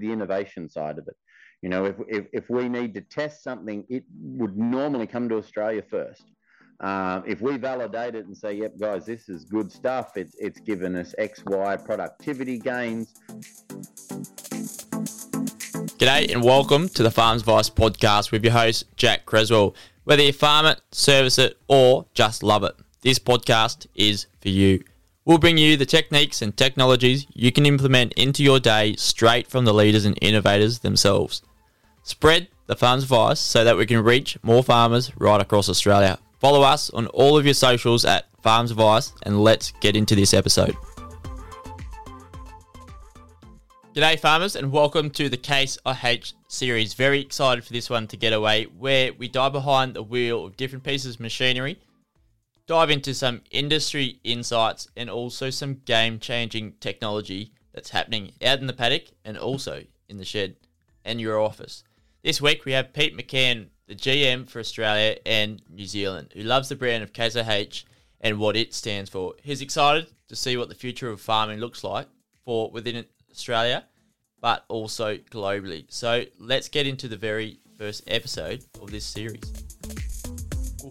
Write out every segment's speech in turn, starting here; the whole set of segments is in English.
the innovation side of it. You know, if, if, if we need to test something, it would normally come to Australia first. Uh, if we validate it and say, yep, guys, this is good stuff, it's, it's given us X, Y productivity gains. G'day and welcome to the Farms Vice podcast with your host, Jack Creswell. Whether you farm it, service it, or just love it, this podcast is for you. We'll bring you the techniques and technologies you can implement into your day straight from the leaders and innovators themselves. Spread the Farms Vice so that we can reach more farmers right across Australia. Follow us on all of your socials at Farms Vice and let's get into this episode. G'day, farmers, and welcome to the Case IH series. Very excited for this one to get away, where we dive behind the wheel of different pieces of machinery, dive into some industry insights, and also some game changing technology that's happening out in the paddock and also in the shed and your office. This week we have Pete McCann, the GM for Australia and New Zealand, who loves the brand of IH and what it stands for. He's excited to see what the future of farming looks like for within Australia, but also globally. So let's get into the very first episode of this series.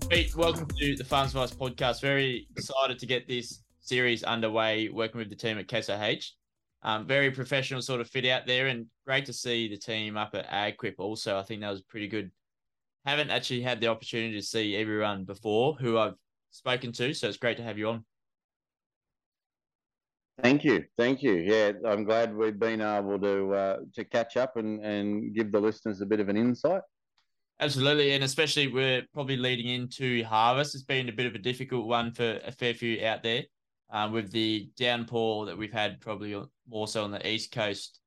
Pete, welcome to the Farms Vice podcast. Very excited to get this series underway, working with the team at IH. Um, very professional sort of fit out there, and great to see the team up at AgQuip also. I think that was pretty good haven't actually had the opportunity to see everyone before who I've spoken to, so it's great to have you on. Thank you, thank you. Yeah, I'm glad we've been able to uh, to catch up and and give the listeners a bit of an insight. Absolutely, and especially we're probably leading into harvest. It's been a bit of a difficult one for a fair few out there, um, with the downpour that we've had probably more so on the east coast.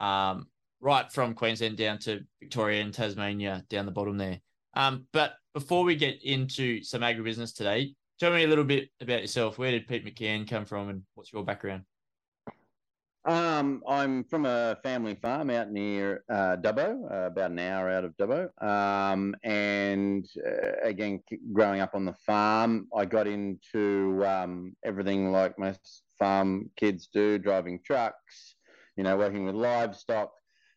Um, right from Queensland down to Victoria and Tasmania down the bottom there. Um, but before we get into some agribusiness today, tell me a little bit about yourself. Where did Pete McCann come from, and what's your background? Um, I'm from a family farm out near uh, Dubbo, uh, about an hour out of Dubbo. Um, and uh, again, growing up on the farm, I got into um, everything like most farm kids do, driving trucks, you know, working with livestock.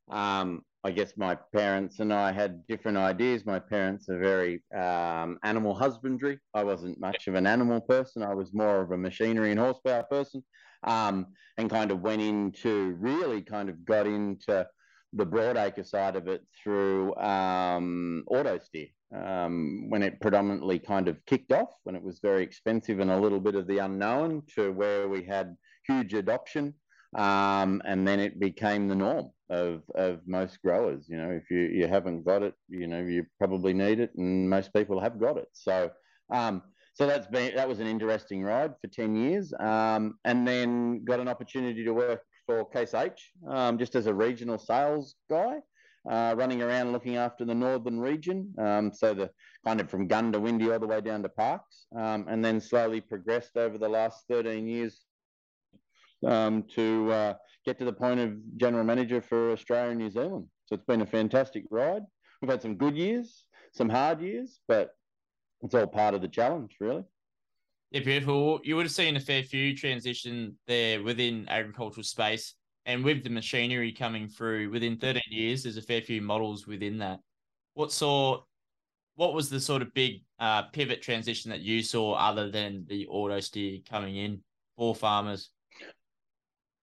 Um, I guess my parents and I had different ideas. My parents are very um, animal husbandry. I wasn't much of an animal person. I was more of a machinery and horsepower person, um, and kind of went into really kind of got into the broadacre side of it through um, auto steer um, when it predominantly kind of kicked off, when it was very expensive and a little bit of the unknown, to where we had huge adoption. Um, and then it became the norm of, of most growers. You know, if you, you haven't got it, you know, you probably need it, and most people have got it. So, um, so that's been that was an interesting ride for ten years, um, and then got an opportunity to work for Case IH um, just as a regional sales guy. Uh, running around looking after the northern region, um, so the kind of from Goondiwindi all the way down to Parkes um, and then slowly progressed over the last 13 years um, to uh, get to the point of general manager for Australia and New Zealand. So it's been a fantastic ride. We've had some good years, some hard years, but it's all part of the challenge, really. Yeah, beautiful. You would have seen a fair few transition there within agricultural space, and with the machinery coming through within 13 years, there's a fair few models within that. What saw, what was the sort of big uh, pivot transition that you saw, other than the auto steer coming in for farmers?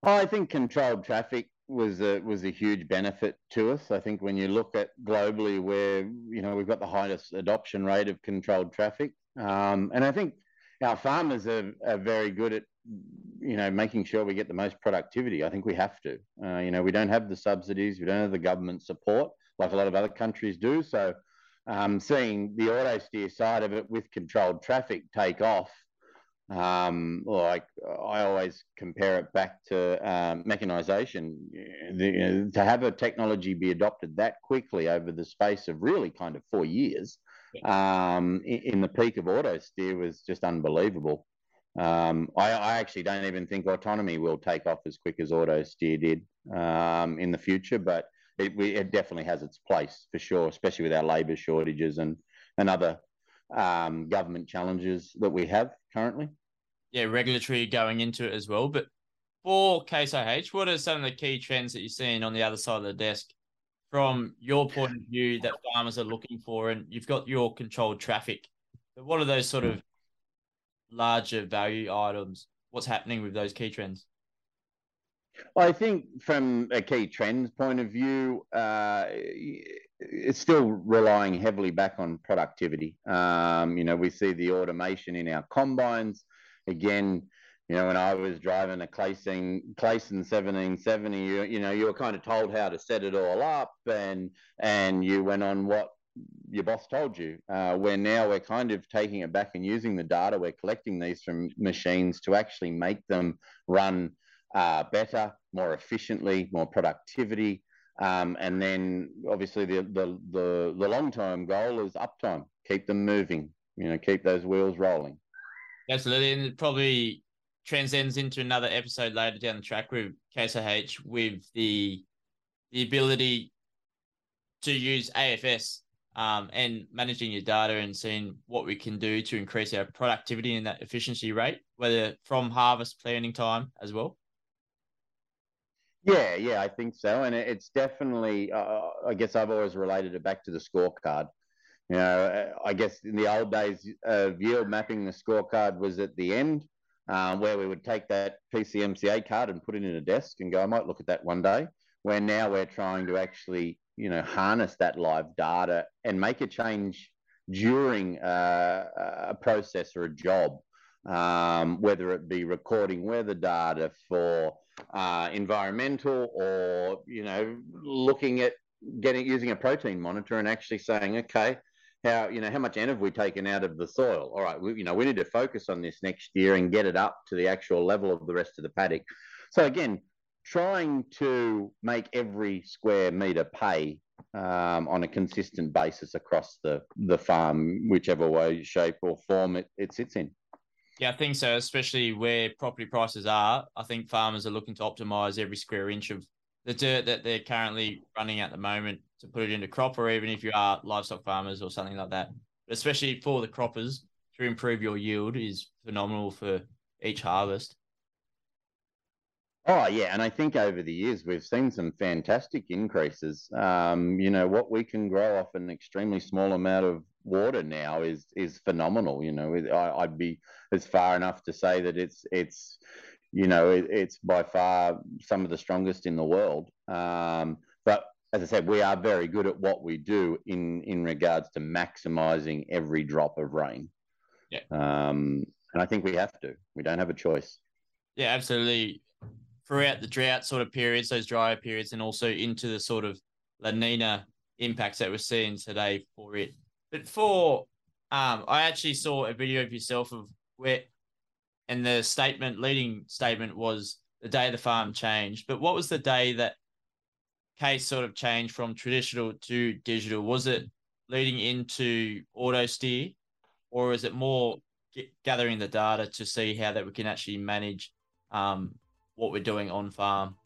I think controlled traffic was a was a huge benefit to us. I think when you look at globally, where you know we've got the highest adoption rate of controlled traffic, um, and I think our farmers are, are very good at you know making sure we get the most productivity. I think we have to. Uh, you know, we don't have the subsidies, we don't have the government support like a lot of other countries do. So, um, seeing the auto steer side of it with controlled traffic take off um, like I always compare it back to um, mechanization. The, to have a technology be adopted that quickly over the space of really kind of four years um, in, in, the peak of auto steer was just unbelievable. Um, I, I, actually don't even think autonomy will take off as quick as auto steer did um, in the future, but it, it, definitely has its place for sure, especially with our labour shortages and, and other um, government challenges that we have currently. Yeah, regulatory going into it as well. But for Case IH, what are some of the key trends that you're seeing on the other side of the desk from your point of view that farmers are looking for? And you've got your controlled traffic. But what are those sort of larger value items? What's happening with those key trends? Well, I think from a key trends point of view, uh, it's still relying heavily back on productivity. Um, you know, we see the automation in our combines. Again, you know, when I was driving a Clayson, Clayson 1770, you, you know, you were kind of told how to set it all up and, and you went on what your boss told you. Uh, where now we're kind of taking it back and using the data we're collecting these from machines to actually make them run uh, better, more efficiently, more productivity. Um, and then obviously the, the, the, the long-term goal is uptime, keep them moving, you know, keep those wheels rolling. Absolutely. And it probably transcends into another episode later down the track with IH with the the ability to use AFS um, and managing your data and seeing what we can do to increase our productivity and that efficiency rate, whether from harvest planning time as well. Yeah, yeah, I think so, and it's definitely. Uh, I guess I've always related it back to the scorecard. You know, I guess in the old days of yield mapping, the scorecard was at the end, um, where we would take that PCMCIA card and put it in a desk and go, I might look at that one day. Where now we're trying to actually, you know, harness that live data and make a change during uh, a process or a job, um, whether it be recording weather data for uh, environmental or, you know, looking at getting using a protein monitor and actually saying, okay, how you know how much N have we taken out of the soil? All right, we, you know we need to focus on this next year and get it up to the actual level of the rest of the paddock. So again, trying to make every square meter pay um, on a consistent basis across the the farm, whichever way, shape, or form it, it sits in. Yeah, I think so. Especially where property prices are, I think farmers are looking to optimize every square inch of the dirt that they're currently running at the moment to put it into crop, or even if you are livestock farmers or something like that. Especially for the croppers, to improve your yield is phenomenal for each harvest. Oh yeah, and I think over the years we've seen some fantastic increases. Um, you know what we can grow off an extremely small amount of water now is is phenomenal. You know, I, would be as far enough to say that it's it's you know, it, it's by far some of the strongest in the world. Um, but as I said, we are very good at what we do in in regards to maximizing every drop of rain. Yeah. Um, and I think we have to. We don't have a choice. Yeah, absolutely. Throughout the drought sort of periods, those drier periods, and also into the sort of La Nina impacts that we're seeing today for it. But for um, I actually saw a video of yourself of where and the statement, leading statement was the day the farm changed. But what was the day that case sort of changed from traditional to digital? Was it leading into auto steer, or is it more gathering the data to see how that we can actually manage um, what we're doing on farm?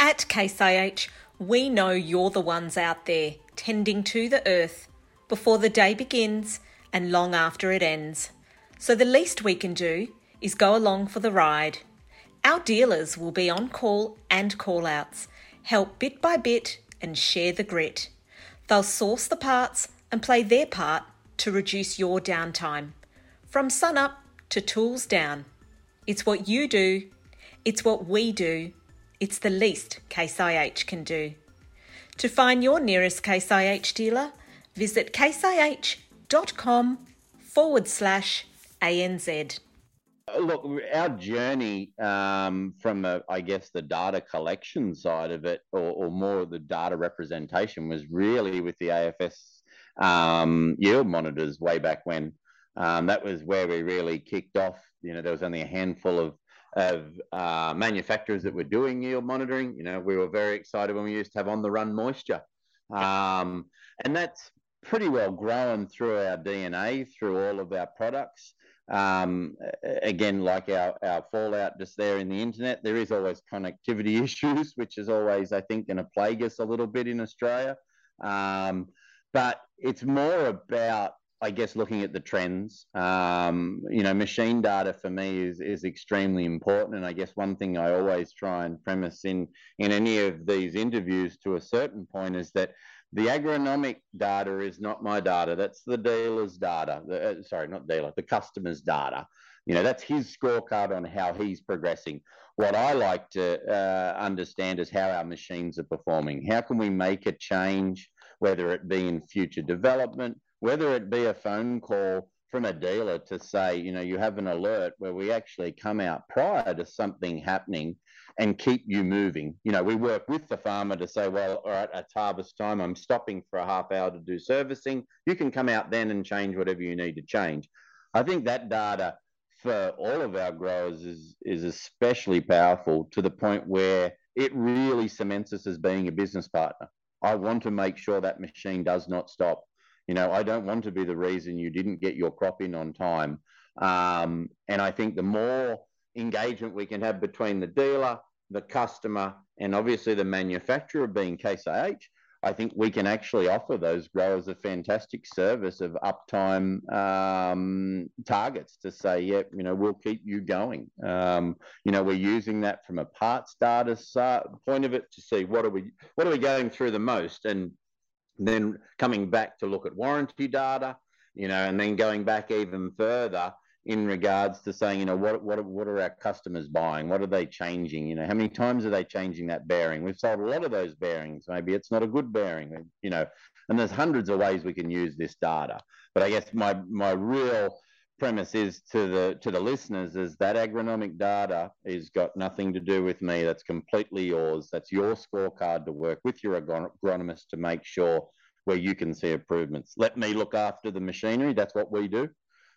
At Case IH, we know you're the ones out there tending to the earth before the day begins and long after it ends. So the least we can do is go along for the ride. Our dealers will be on call and call outs, help bit by bit and share the grit. They'll source the parts and play their part to reduce your downtime. From sun up to tools down. It's what you do, it's what we do, it's the least Case IH can do. To find your nearest Case IH dealer, visit caseih.com forward slash ANZ? Uh, look, our journey um, from, a, I guess, the data collection side of it, or, or more the data representation, was really with the AFS um, yield monitors way back when. Um, that was where we really kicked off. You know, there was only a handful of of uh, manufacturers that were doing yield monitoring. You know, we were very excited when we used to have on the run moisture, um, and that's pretty well grown through our DNA through all of our products. Um, again, like our, our fallout just there in the internet, there is always connectivity issues, which is always, I think, going to plague us a little bit in Australia. Um, but it's more about, I guess looking at the trends, um, you know, machine data for me is is extremely important. And I guess one thing I always try and premise in in any of these interviews to a certain point is that the agronomic data is not my data. That's the dealer's data. The, uh, sorry, not dealer, the customer's data. You know, that's his scorecard on how he's progressing. What I like to uh, understand is how our machines are performing. How can we make a change, whether it be in future development, whether it be a phone call from a dealer to say, you know, you have an alert where we actually come out prior to something happening and keep you moving. You know, we work with the farmer to say, well, all right, it's harvest time. I'm stopping for a half hour to do servicing. You can come out then and change whatever you need to change. I think that data for all of our growers is is especially powerful to the point where it really cements us as being a business partner. I want to make sure that machine does not stop. You know, I don't want to be the reason you didn't get your crop in on time. Um, and I think the more engagement we can have between the dealer, the customer, and obviously the manufacturer being Case IH, I think we can actually offer those growers a fantastic service of uptime um, targets to say, yeah, you know, we'll keep you going. Um, you know, we're using that from a parts data point of it to see what are we what are we going through the most, and then coming back to look at warranty data, you know, and then going back even further in regards to saying, you know, what what what are our customers buying? What are they changing? You know, how many times are they changing that bearing? We've sold a lot of those bearings. Maybe it's not a good bearing, you know, and there's hundreds of ways we can use this data. But I guess my my real premise is to the to the listeners is that agronomic data is got nothing to do with me. That's completely yours. That's your scorecard to work with your agronomist to make sure where you can see improvements. Let me look after the machinery. That's what we do.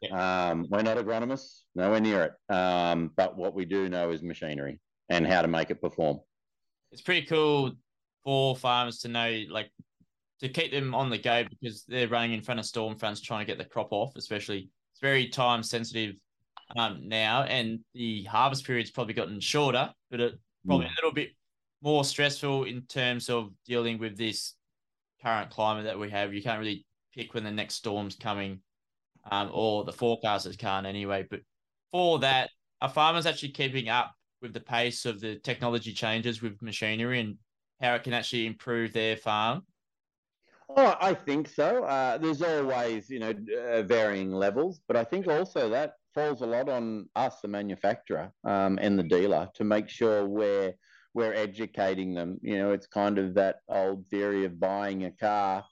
Yeah. Um, we're not agronomists, nowhere near it. Um, but what we do know is machinery and how to make it perform. It's pretty cool for farmers to know, like, to keep them on the go because they're running in front of storm fronts trying to get the crop off, especially very time sensitive um, now, and the harvest period's probably gotten shorter, but it probably mm. a little bit more stressful in terms of dealing with this current climate that we have. You can't really pick when the next storm's coming um, or the forecasters can't anyway. But for that, are farmers actually keeping up with the pace of the technology changes with machinery and how it can actually improve their farm? Oh, I think so. Uh, there's always, you know, uh, varying levels, but I think also that falls a lot on us, the manufacturer um, and the dealer, to make sure we're we're educating them. You know, it's kind of that old theory of buying a car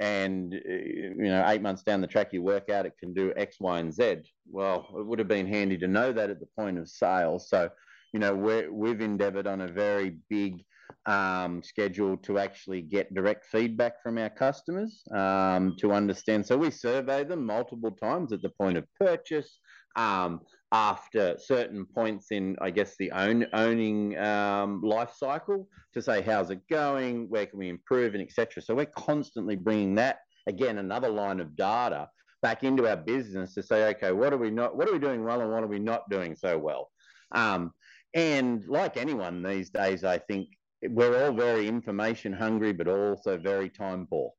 and uh, you know eight months down the track you work out it can do x y and z well it would have been handy to know that at the point of sale so you know we're, we've endeavored on a very big um, schedule to actually get direct feedback from our customers um, to understand so we survey them multiple times at the point of purchase um, after certain points in, I guess, the own, owning um, life cycle to say how's it going, where can we improve, and etc. So we're constantly bringing that again another line of data back into our business to say, okay, what are we not, what are we doing well, and what are we not doing so well? Um, and like anyone these days, I think we're all very information hungry, but also very time poor.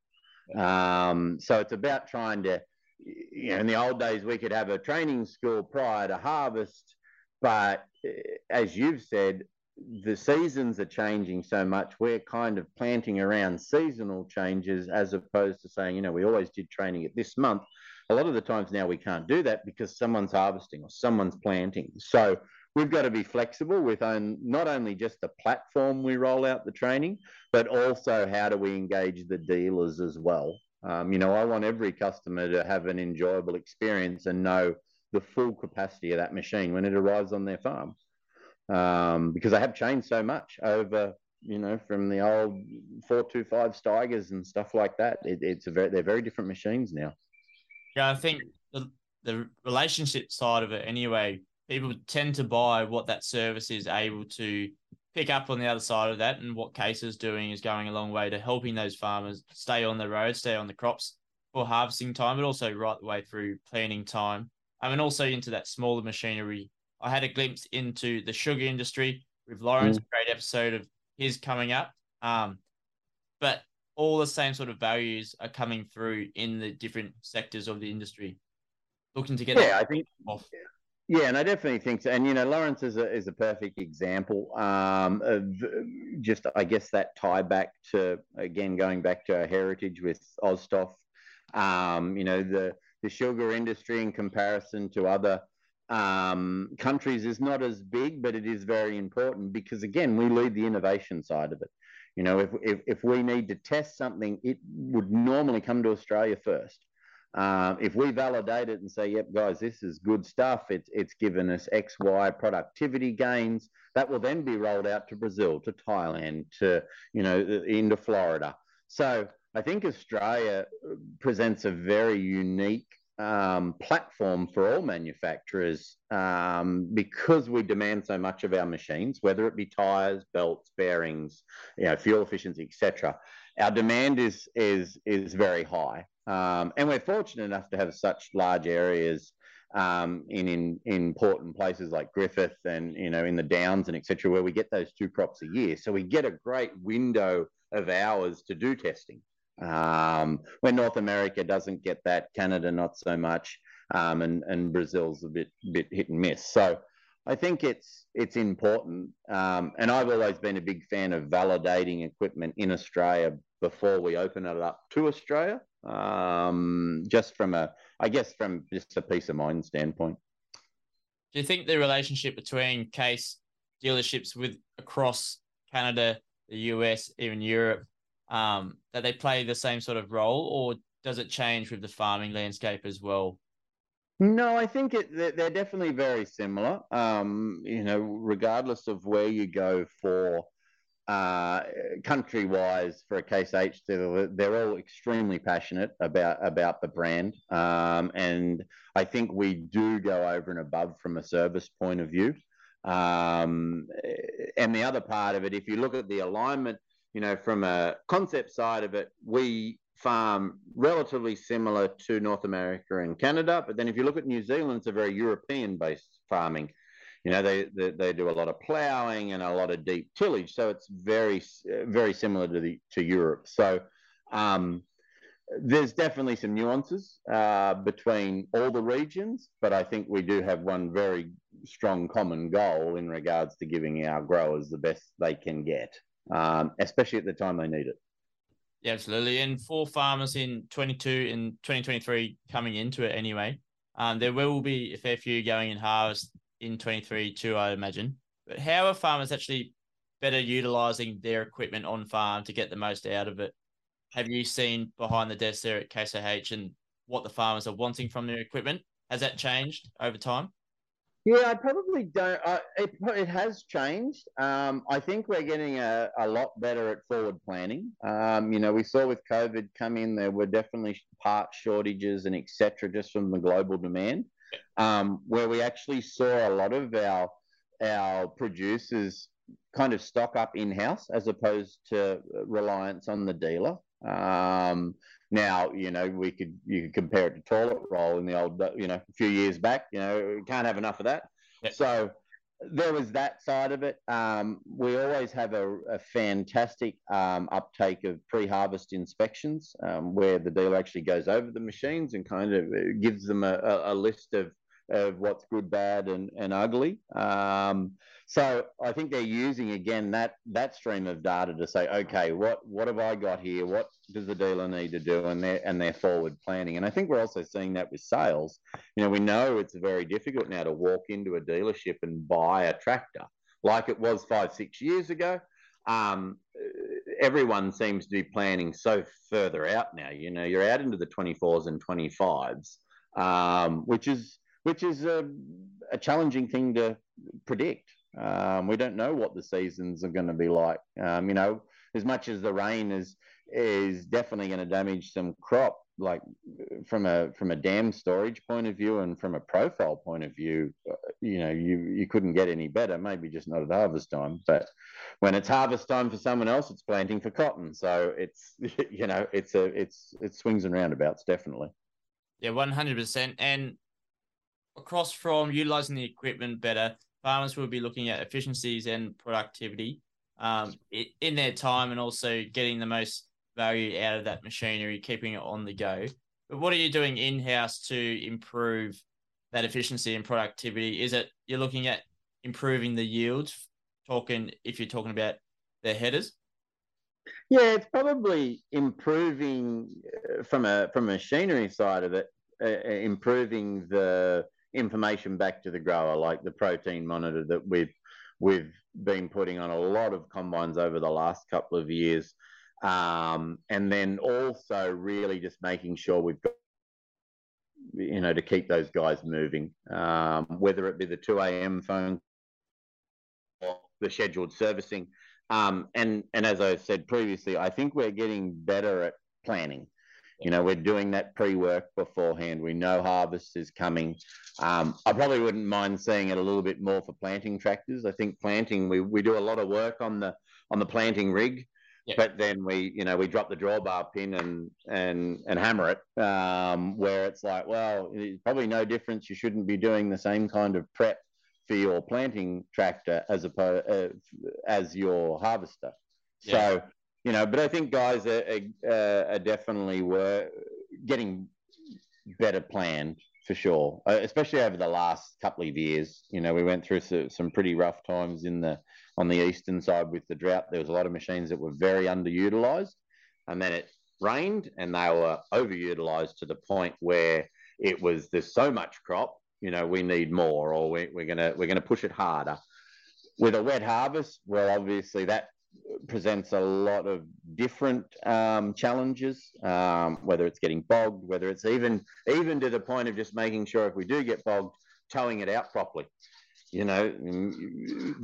Um, so it's about trying to you know, in the old days, we could have a training school prior to harvest, but eh, as you've said, the seasons are changing so much. We're kind of planting around seasonal changes as opposed to saying, you know, we always did training at this month. A lot of the times now we can't do that because someone's harvesting or someone's planting. So we've got to be flexible with not only just the platform we roll out the training, but also how do we engage the dealers as well. Um, you know, I want every customer to have an enjoyable experience and know the full capacity of that machine when it arrives on their farm. Um, because they have changed so much over, you know, from the old 425 Steigers and stuff like that. It, it's a very, they're very different machines now. Yeah, I think the, the relationship side of it, anyway, people tend to buy what that service is able to pick up on the other side of that and what Case is doing is going a long way to helping those farmers stay on the road, stay on the crops for harvesting time, but also right the way through planning time. I mean, also into that smaller machinery. I had a glimpse into the sugar industry with Lawrence, mm. great episode of his coming up. Um, but all the same sort of values are coming through in the different sectors of the industry. Looking to get yeah, I think off. Yeah, and I definitely think so. And you know, Lawrence is a is a perfect example um, of just, I guess, that tie back to again going back to our heritage with Austoft. Um, you know, the the sugar industry in comparison to other um, countries is not as big, but it is very important because again, we lead the innovation side of it. You know, if, if, if we need to test something, it would normally come to Australia first. Um, if we validate it and say, "Yep, guys, this is good stuff," it's it's given us X, Y productivity gains. That will then be rolled out to Brazil, to Thailand, to you know, into Florida. So I think Australia presents a very unique um, platform for all manufacturers um, because we demand so much of our machines, whether it be tires, belts, bearings, you know, fuel efficiency, etc. Our demand is is is very high, um, and we're fortunate enough to have such large areas um, in, in, important places like Griffith and you know in the Downs and etc. where we get those two crops a year, so we get a great window of hours to do testing. Um, when North America doesn't get that, Canada not so much, um, and and Brazil's a bit bit hit and miss. So I think it's it's important, um, and I've always been a big fan of validating equipment in Australia before we open it up to Australia, um, just from a I guess from just a peace of mind standpoint. Do you think the relationship between case dealerships with across Canada, the US, even Europe, um, that they play the same sort of role, or does it change with the farming landscape as well? No, I think it, they're definitely very similar. Um, you know, regardless of where you go for uh, country wise for a Case IH, they're, they're all extremely passionate about about the brand, um, and I think we do go over and above from a service point of view. Um, and the other part of it, if you look at the alignment you know, from a concept side of it, we farm relatively similar to North America and Canada. But then if you look at New Zealand, it's a very European based farming. You know, they, they, they do a lot of ploughing and a lot of deep tillage. So it's very, very similar to the, to Europe. So, um, there's definitely some nuances uh, between all the regions, but I think we do have one very strong common goal in regards to giving our growers the best they can get um, especially at the time they need it. Yeah, absolutely. And for farmers in 22 and 2023 coming into it anyway, um, there will be a fair few going in harvest in 23 too, I imagine. But how are farmers actually better utilizing their equipment on farm to get the most out of it? Have you seen behind the desk there at IH and what the farmers are wanting from their equipment? Has that changed over time? Yeah, I probably don't. Uh, it, it has changed. Um, I think we're getting a, a lot better at forward planning. Um, you know, we saw with COVID come in, there were definitely part shortages and etc. just from the global demand, um, where we actually saw a lot of our our producers kind of stock up in house as opposed to reliance on the dealer. Um, now, you know, we could you could compare it to toilet roll in the old, you know, a few years back. You know, can't have enough of that. Yep. So there was that side of it. Um, we always have a, a fantastic um, uptake of pre-harvest inspections, um, where the dealer actually goes over the machines and kind of uh, gives them a, a list of of what's good, bad, and and ugly. So I think they're using again that that stream of data to say, okay, what what have I got here? What does the dealer need to do? And they're and they're forward planning. And I think we're also seeing that with sales. You know, we know it's very difficult now to walk into a dealership and buy a tractor like it was five six years ago. Um, everyone seems to be planning so further out now. You know, you're out into the 24s and 25s, um, which is which is a, a challenging thing to predict. Um, we don't know what the seasons are going to be like. Um, you know, as much as the rain is is definitely going to damage some crop, like from a from a dam storage point of view and from a profile point of view, uh, you know, you you couldn't get any better. Maybe just not at harvest time, but when it's harvest time for someone else, it's planting for cotton. So it's you know, it's a it's it swings and roundabouts definitely. Yeah, one hundred percent. And across from utilizing the equipment better farmers will be looking at efficiencies and productivity um, in their time and also getting the most value out of that machinery, keeping it on the go. But what are you doing in house to improve that efficiency and productivity? Is it you're looking at improving the yields? Talking if you're talking about the headers. Yeah, it's probably improving uh, from a from a machinery side of it, uh, uh, improving the information back to the grower, like the protein monitor that we've we've been putting on a lot of combines over the last couple of years, um, and then also really just making sure we've got you know to keep those guys moving, um, whether it be the two a.m. phone or the scheduled servicing. Um, and and as I said previously, I think we're getting better at planning. You know, we're doing that pre-work beforehand. We know harvest is coming. Um, I probably wouldn't mind seeing it a little bit more for planting tractors. I think planting we, we do a lot of work on the on the planting rig, yep. but then we you know we drop the drawbar pin and and and hammer it. Um, where it's like, well, it's probably no difference. You shouldn't be doing the same kind of prep for your planting tractor as opposed uh, as your harvester. Yeah. So you know, but I think guys are, are, are definitely were getting better planned for sure, uh, especially over the last couple of years. You know, we went through some, some pretty rough times in the on the eastern side with the drought. There was a lot of machines that were very underutilized, and then it rained and they were overutilized to the point where it was there's so much crop you know we need more or we, we're gonna we're gonna push it harder with a wet harvest well obviously that presents a lot of different um, challenges um, whether it's getting bogged whether it's even even to the point of just making sure if we do get bogged towing it out properly you know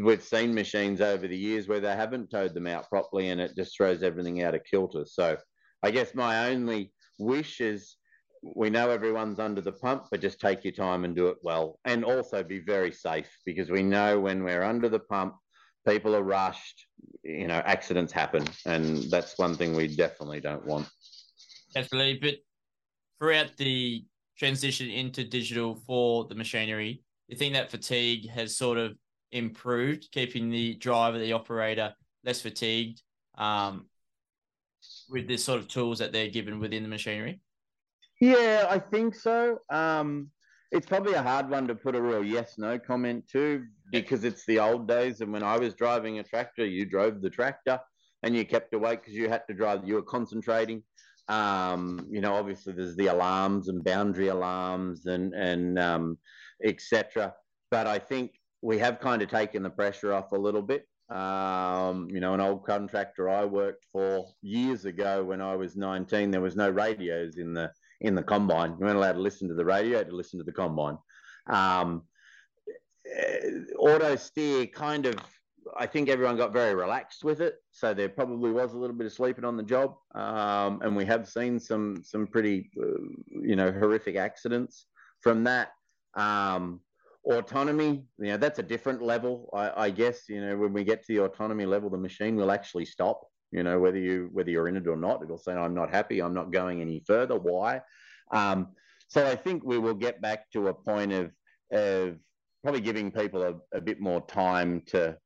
we've seen machines over the years where they haven't towed them out properly and it just throws everything out of kilter so i guess my only wish is we know everyone's under the pump, but just take your time and do it well. And also be very safe because we know when we're under the pump, people are rushed, you know, accidents happen. And that's one thing we definitely don't want. Definitely. But throughout the transition into digital for the machinery, you think that fatigue has sort of improved, keeping the driver, the operator less fatigued um, with the sort of tools that they're given within the machinery? Yeah, I think so. Um, it's probably a hard one to put a real yes no comment to because it's the old days. And when I was driving a tractor, you drove the tractor and you kept awake because you had to drive, you were concentrating. Um, you know, obviously there's the alarms and boundary alarms and, and um, etc. But I think we have kind of taken the pressure off a little bit. Um, you know, an old contractor I worked for years ago when I was 19, there was no radios in the in the combine. You weren't allowed to listen to the radio, to listen to the combine. Um, auto steer kind of, I think everyone got very relaxed with it. So there probably was a little bit of sleeping on the job. Um, and we have seen some, some pretty, uh, you know, horrific accidents from that. Um, autonomy, you know, that's a different level, I, I guess. You know, when we get to the autonomy level, the machine will actually stop you know whether you whether you're in it or not it'll say i'm not happy i'm not going any further why um, so i think we will get back to a point of of probably giving people a, a bit more time to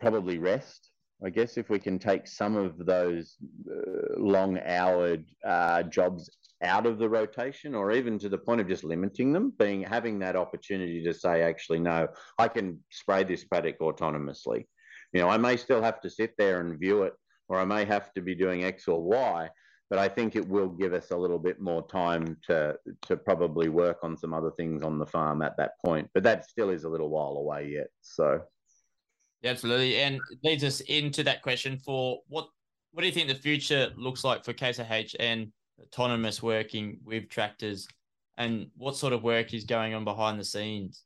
probably rest i guess if we can take some of those uh, long houred uh, jobs out of the rotation or even to the point of just limiting them being having that opportunity to say actually no i can spray this paddock autonomously. You know, I may still have to sit there and view it, or I may have to be doing X or Y, but I think it will give us a little bit more time to to probably work on some other things on the farm at that point. But that still is a little while away yet. So, absolutely, and leads us into that question for what what do you think the future looks like for IH and autonomous working with tractors, and what sort of work is going on behind the scenes?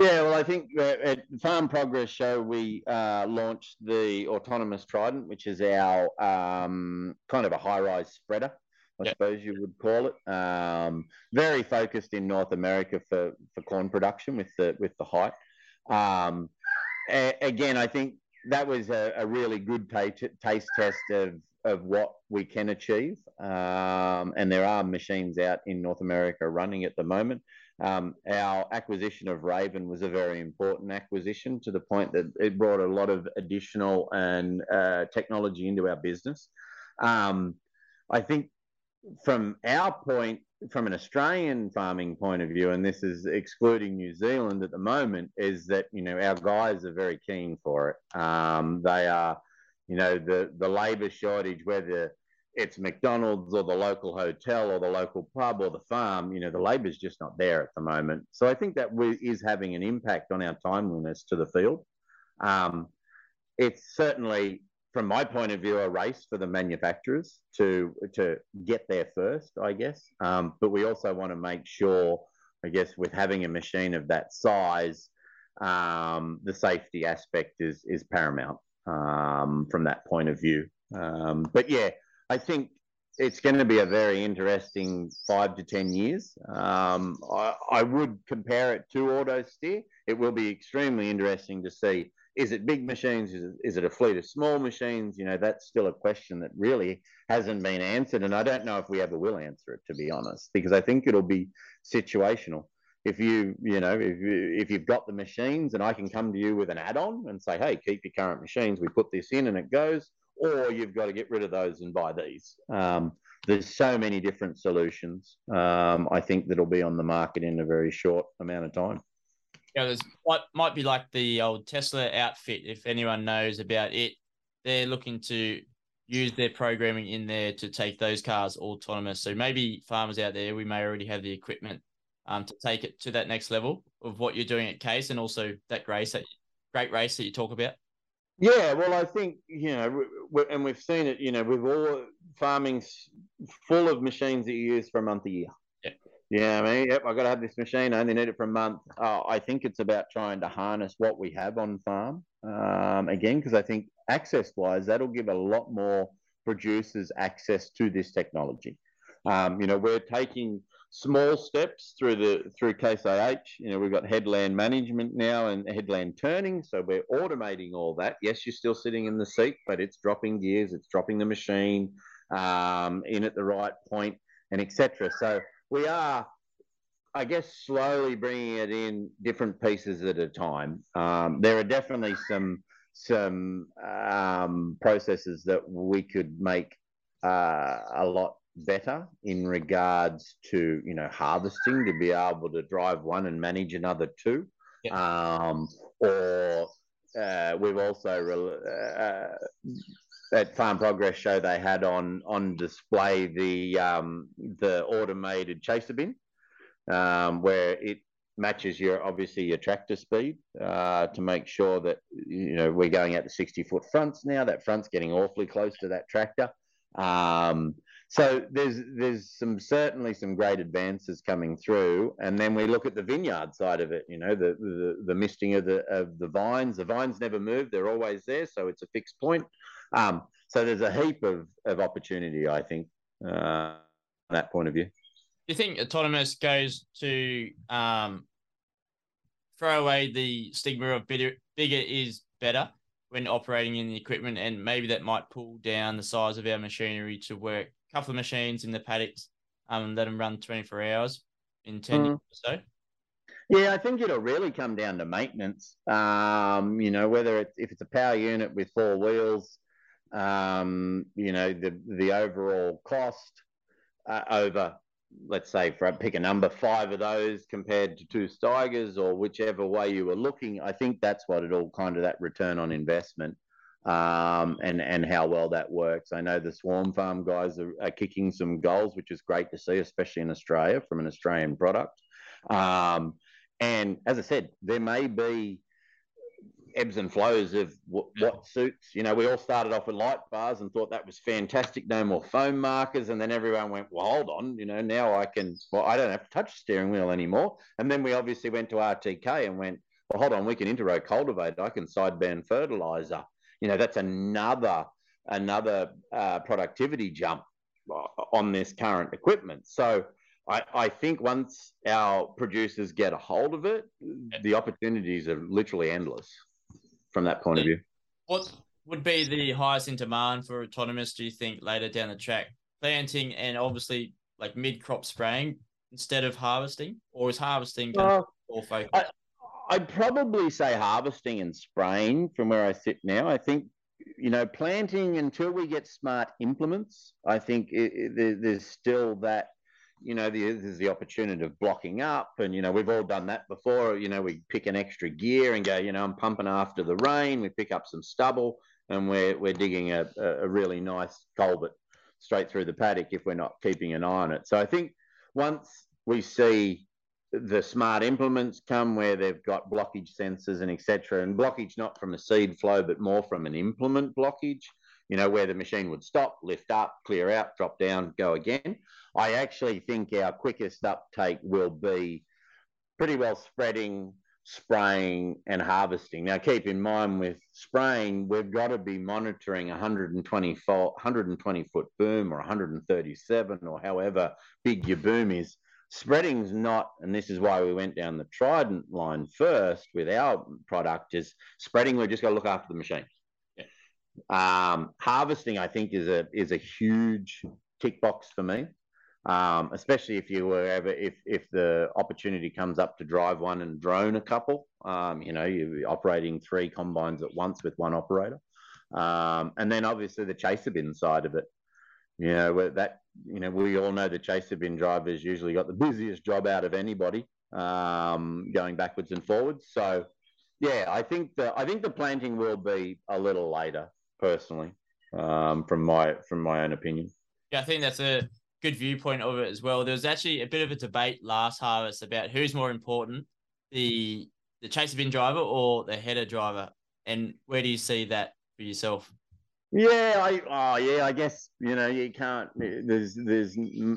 Yeah, well, I think at the Farm Progress Show we uh, launched the autonomous Trident, which is our um, kind of a high-rise spreader, I suppose you would call it. Um, very focused in North America for, for corn production with the with the height. Um, a- again, I think that was a, a really good t- taste test of of what we can achieve. Um, and there are machines out in North America running at the moment. Um, our acquisition of Raven was a very important acquisition to the point that it brought a lot of additional and uh, technology into our business. Um, I think from our point, from an Australian farming point of view, and this is excluding New Zealand at the moment, is that you know our guys are very keen for it. Um, they are, you know, the the labour shortage, whether it's McDonald's or the local hotel or the local pub or the farm, you know, the labour's just not there at the moment. So I think that we, is having an impact on our timeliness to the field. Um, it's certainly from my point of view, a race for the manufacturers to to get there first, I guess. Um, but we also want to make sure, I guess, with having a machine of that size, um, the safety aspect is is paramount um, from that point of view. Um, but yeah, I think it's going to be a very interesting five to ten years. Um, I, I would compare it to auto steer. It will be extremely interesting to see is it big machines? Is it, is it a fleet of small machines? You know, that's still a question that really hasn't been answered. And I don't know if we ever will answer it, to be honest, because I think it'll be situational. If you, you know, if, you, if you've got the machines and I can come to you with an add on and say, hey, keep your current machines, we put this in and it goes, or you've got to get rid of those and buy these. Um, there's so many different solutions. Um, I think that'll be on the market in a very short amount of time know, there's what might be like the old Tesla outfit. If anyone knows about it, they're looking to use their programming in there to take those cars autonomous. So maybe farmers out there, we may already have the equipment um, to take it to that next level of what you're doing at Case, and also that race, that great race that you talk about. Yeah, well, I think you know, and we've seen it. You know, with all farming's full of machines that you use for a month a year. Yeah, yeah. I mean, yep, I've got to have this machine. I only need it for a month. Uh, I think it's about trying to harness what we have on farm um, again, because I think access wise, that'll give a lot more producers access to this technology. Um, you know, we're taking small steps through the through Case IH. You know, we've got headland management now and headland turning, so we're automating all that. Yes, you're still sitting in the seat, but it's dropping gears, it's dropping the machine um, in at the right point, and etc. So we are, I guess, slowly bringing it in different pieces at a time. Um, there are definitely some some um, processes that we could make uh, a lot better in regards to you know harvesting to be able to drive one and manage another two, yep. um, or uh, we've also uh, at Farm Progress show they had on on display the um, the automated chaser bin, um, where it matches your obviously your tractor speed uh, to make sure that you know we're going out to 60 foot fronts now. That front's getting awfully close to that tractor. Um, so there's there's some certainly some great advances coming through, and then we look at the vineyard side of it. You know, the the, the misting of the of the vines. The vines never move; they're always there, so it's a fixed point. Um, so there's a heap of, of opportunity, I think, uh, that point of view. Do you think autonomous goes to um, throw away the stigma of bigger, bigger is better when operating in the equipment, and maybe that might pull down the size of our machinery to work couple of machines in the paddocks um, and let them run 24 hours in 10 mm. years or so? Yeah, I think it'll really come down to maintenance. Um, you know, whether it's if it's a power unit with four wheels, um, you know, the the overall cost uh, over, let's say, for pick a number, five of those compared to two Steigers or whichever way you were looking. I think that's what it all kind of that return on investment um, and and how well that works. I know the Swarm Farm guys are, are, kicking some goals, which is great to see, especially in Australia from an Australian product. Um, and as I said, there may be ebbs and flows of what, what, suits. You know, we all started off with light bars and thought that was fantastic, no more foam markers, and then everyone went, "Well, hold on, you know, now I can. Well, I don't have to touch the steering wheel anymore." And then we obviously went to RTK and went, "Well, hold on, we can interrow cultivate. I can sideband fertilizer." You know, that's another another uh, productivity jump on this current equipment. So. I, I think once our producers get a hold of it, the opportunities are literally endless from that point of view. What would be the highest in demand for autonomous, do you think, later down the track? Planting and obviously like mid crop spraying instead of harvesting, or is harvesting uh, more focused? I'd probably say harvesting and spraying from where I sit now. I think you know, planting until we get smart implements, I think it, it, there's still that, you know, there's the opportunity of blocking up. And, you know, we've all done that before. You know, we pick an extra gear and go, you know, I'm pumping after the rain. We pick up some stubble and we're, we're digging a, a really nice culvert straight through the paddock if we're not keeping an eye on it. So I think once we see the smart implements come where they've got blockage sensors and etc. And blockage not from a seed flow, but more from an implement blockage. You know where the machine would stop, lift up, clear out, drop down, go again. I actually think our quickest uptake will be pretty well spreading, spraying, and harvesting. Now, keep in mind with spraying, we've got to be monitoring 120 foot, 120 foot boom or 137 or however big your boom is spreading's not, and this is why we went down the Trident line first with our product, is spreading, we've just got to look after the machine. Yeah. Um, harvesting, I think, is a is a huge tick box for me. Um, especially if you were ever if if the opportunity comes up to drive one and drone a couple. Um, you know, you're operating three combines at once with one operator. Um, and then obviously the chaser bin side of it. You know, that you know, we all know the chaser bin drivers usually got the busiest job out of anybody, um, going backwards and forwards. So, yeah, I think the I think the planting will be a little later, personally, um, from my from my own opinion. Yeah, I think that's a good viewpoint of it as well. There was actually a bit of a debate last harvest about who's more important, the the chaser bin driver or the header driver, and where do you see that for yourself? Yeah, I oh yeah, I guess you know you can't there's there's uh,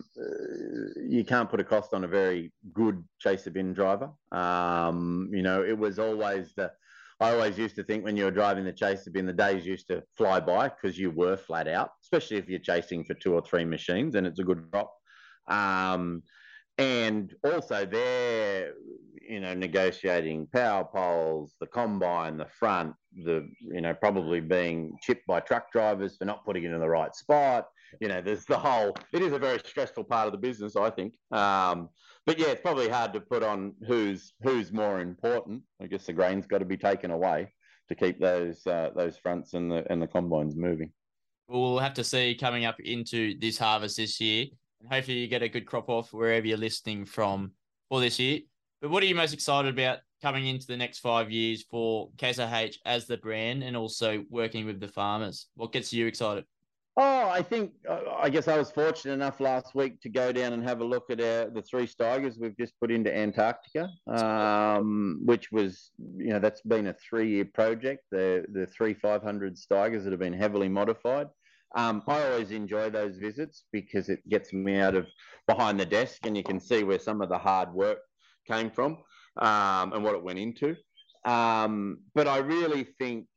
you can't put a cost on a very good chaser bin driver. Um, you know, it was always the I always used to think when you were driving the chaser bin, the days used to fly by because you were flat out, especially if you're chasing for two or three machines and it's a good drop. Um, and also they're you know negotiating power poles the combine the front the you know probably being chipped by truck drivers for not putting it in the right spot. You know there's the whole it is a very stressful part of the business i think. Um, but yeah it's probably hard to put on who's who's more important. I guess the grain's got to be taken away to keep those uh, those fronts and the and the combines moving. We'll have to see coming up into this harvest this year. And hopefully you get a good crop off wherever you're listening from for this year. But what are you most excited about coming into the next five years for IH as the brand and also working with the farmers? What gets you excited? Oh, I think uh, I guess I was fortunate enough last week to go down and have a look at our, the three Steigers we've just put into Antarctica, um, which was you know that's been a three year project. The the three 500 Steigers that have been heavily modified. Um, I always enjoy those visits because it gets me out of behind the desk and you can see where some of the hard work came from um, and what it went into. Um, but I really think,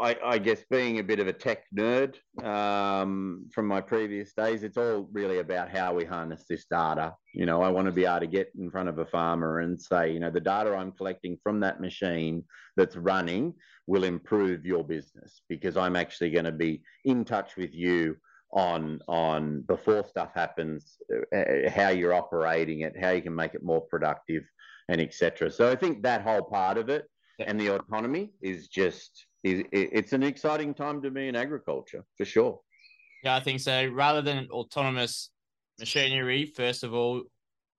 I, I, guess, being a bit of a tech nerd um, from my previous days, it's all really about how we harness this data. You know, I want to be able to get in front of a farmer and say, you know, the data I'm collecting from that machine that's running will improve your business because I'm actually going to be in touch with you on on before stuff happens, uh, how you're operating it, how you can make it more productive, and etc. So I think that whole part of it and the autonomy is just is it's an exciting time to be in agriculture for sure. Yeah, I think so. Rather than autonomous machinery, first of all,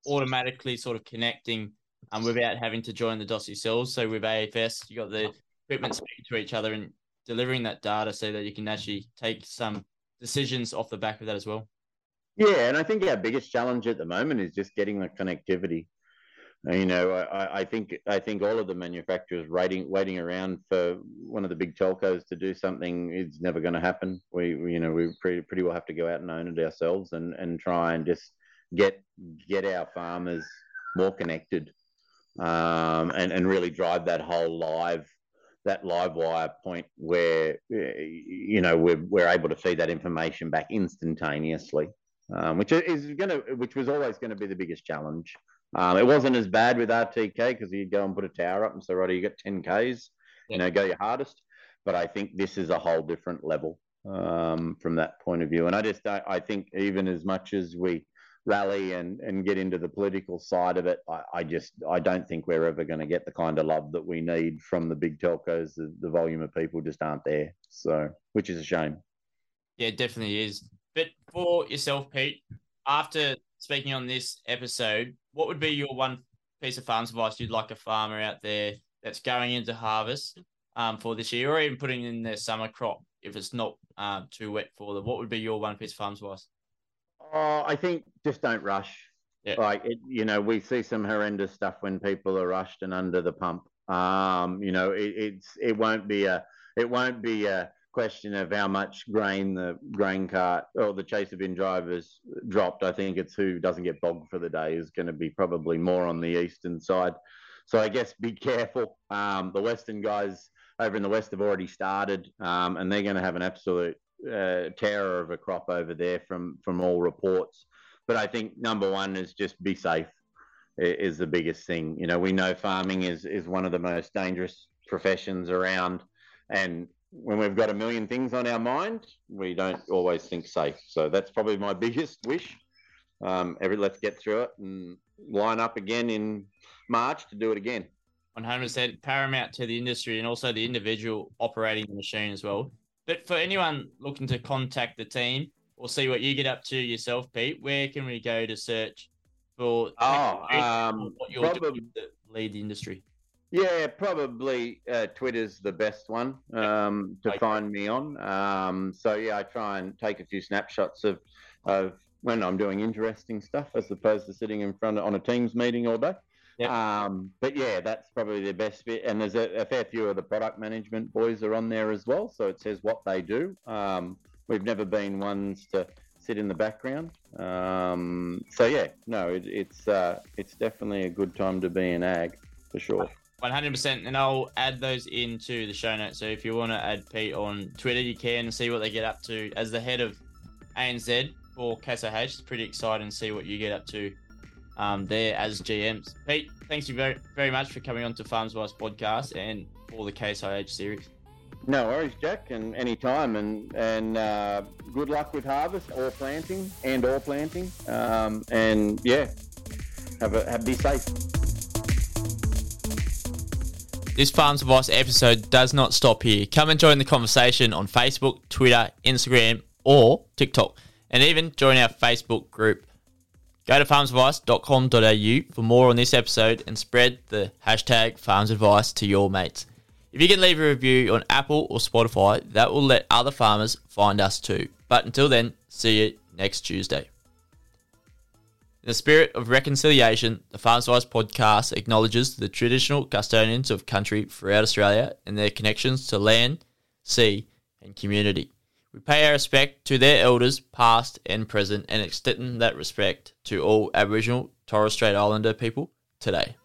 automatically sort of connecting um, without having to join the DOS yourselves. So with AFS, you got the equipment speaking to each other and delivering that data so that you can actually take some decisions off the back of that as well. Yeah, and I think our biggest challenge at the moment is just getting the connectivity. You know, I, I think I think all of the manufacturers waiting waiting around for one of the big telcos to do something is never going to happen. We, we, you know we pretty pretty well have to go out and own it ourselves and and try and just get get our farmers more connected um, and and really drive that whole live that live wire point where you know we're, we're able to feed that information back instantaneously um, which is going to which was always going to be the biggest challenge um, it wasn't as bad with rtk because you'd go and put a tower up and say right you got 10 ks yeah. you know go your hardest but i think this is a whole different level um, from that point of view and i just I, I think even as much as we rally and, and get into the political side of it, I, I just I don't think we're ever going to get the kind of love that we need from the big telcos. The, the volume of people just aren't there, so which is a shame. Yeah, it definitely is. But for yourself, Pete, after speaking on this episode, what would be your one piece of farms advice you'd like a farmer out there that's going into harvest um, for this year, or even putting in their summer crop if it's not uh, too wet for them? What would be your one piece of farms advice? Oh, I think just don't rush. Yeah. Like it, you know, we see some horrendous stuff when people are rushed and under the pump. Um, you know, it, it's it won't be a it won't be a question of how much grain the grain cart or the chaser bin drivers dropped. I think it's who doesn't get bogged for the day is going to be probably more on the eastern side. So I guess be careful. Um, the western guys over in the west have already started, um, and they're going to have an absolute uh, terror of a crop over there from from all reports. But I think number one is just be safe is the biggest thing. You know, we know farming is is one of the most dangerous professions around, and when we've got a million things on our mind, we don't always think safe. So that's probably my biggest wish. Um, every let's get through it and line up again in March to do it again. 100% paramount to the industry and also the individual operating the machine as well. But for anyone looking to contact the team or see what you get up to yourself, Pete, where can we go to search for oh, um, what you're probably, doing to lead the industry? Yeah, probably uh, Twitter's the best one um, to okay. find me on. Um, so yeah, I try and take a few snapshots of of when I'm doing interesting stuff as opposed to sitting in front of, on a Teams meeting all day. Yep. Um, but yeah, that's probably the best bit. And there's a, a, fair few of the product management boys are on there as well. So it says what they do. Um, we've never been ones to sit in the background. Um, so yeah, no, it, it's uh, it's definitely a good time to be in ag for sure. 100%. And I'll add those into the show notes. So if you want to add Pete on Twitter, you can see what they get up to. As the head of ANZ for Case IH, it's pretty exciting to see what you get up to um, there as GMs. Pete, thanks you very very much for coming on to Farms Advice podcast and for the Case IH series. No worries, Jack, and any time. and and uh, good luck with harvest or planting and or planting, um, and yeah, have a have, be safe. This Farms Advice episode does not stop here. Come and join the conversation on Facebook, Twitter, Instagram, or TikTok, and even join our Facebook group. Go to farmsadvice.com.au for more on this episode and spread the hashtag farmsadvice to your mates. If you can leave a review on Apple or Spotify, that will let other farmers find us too. But until then, see you next Tuesday. In the spirit of reconciliation, the Advice podcast acknowledges the traditional custodians of country throughout Australia and their connections to land, sea, and community. We pay our respect to their elders, past and present, and extend that respect to all Aboriginal Torres Strait Islander people today.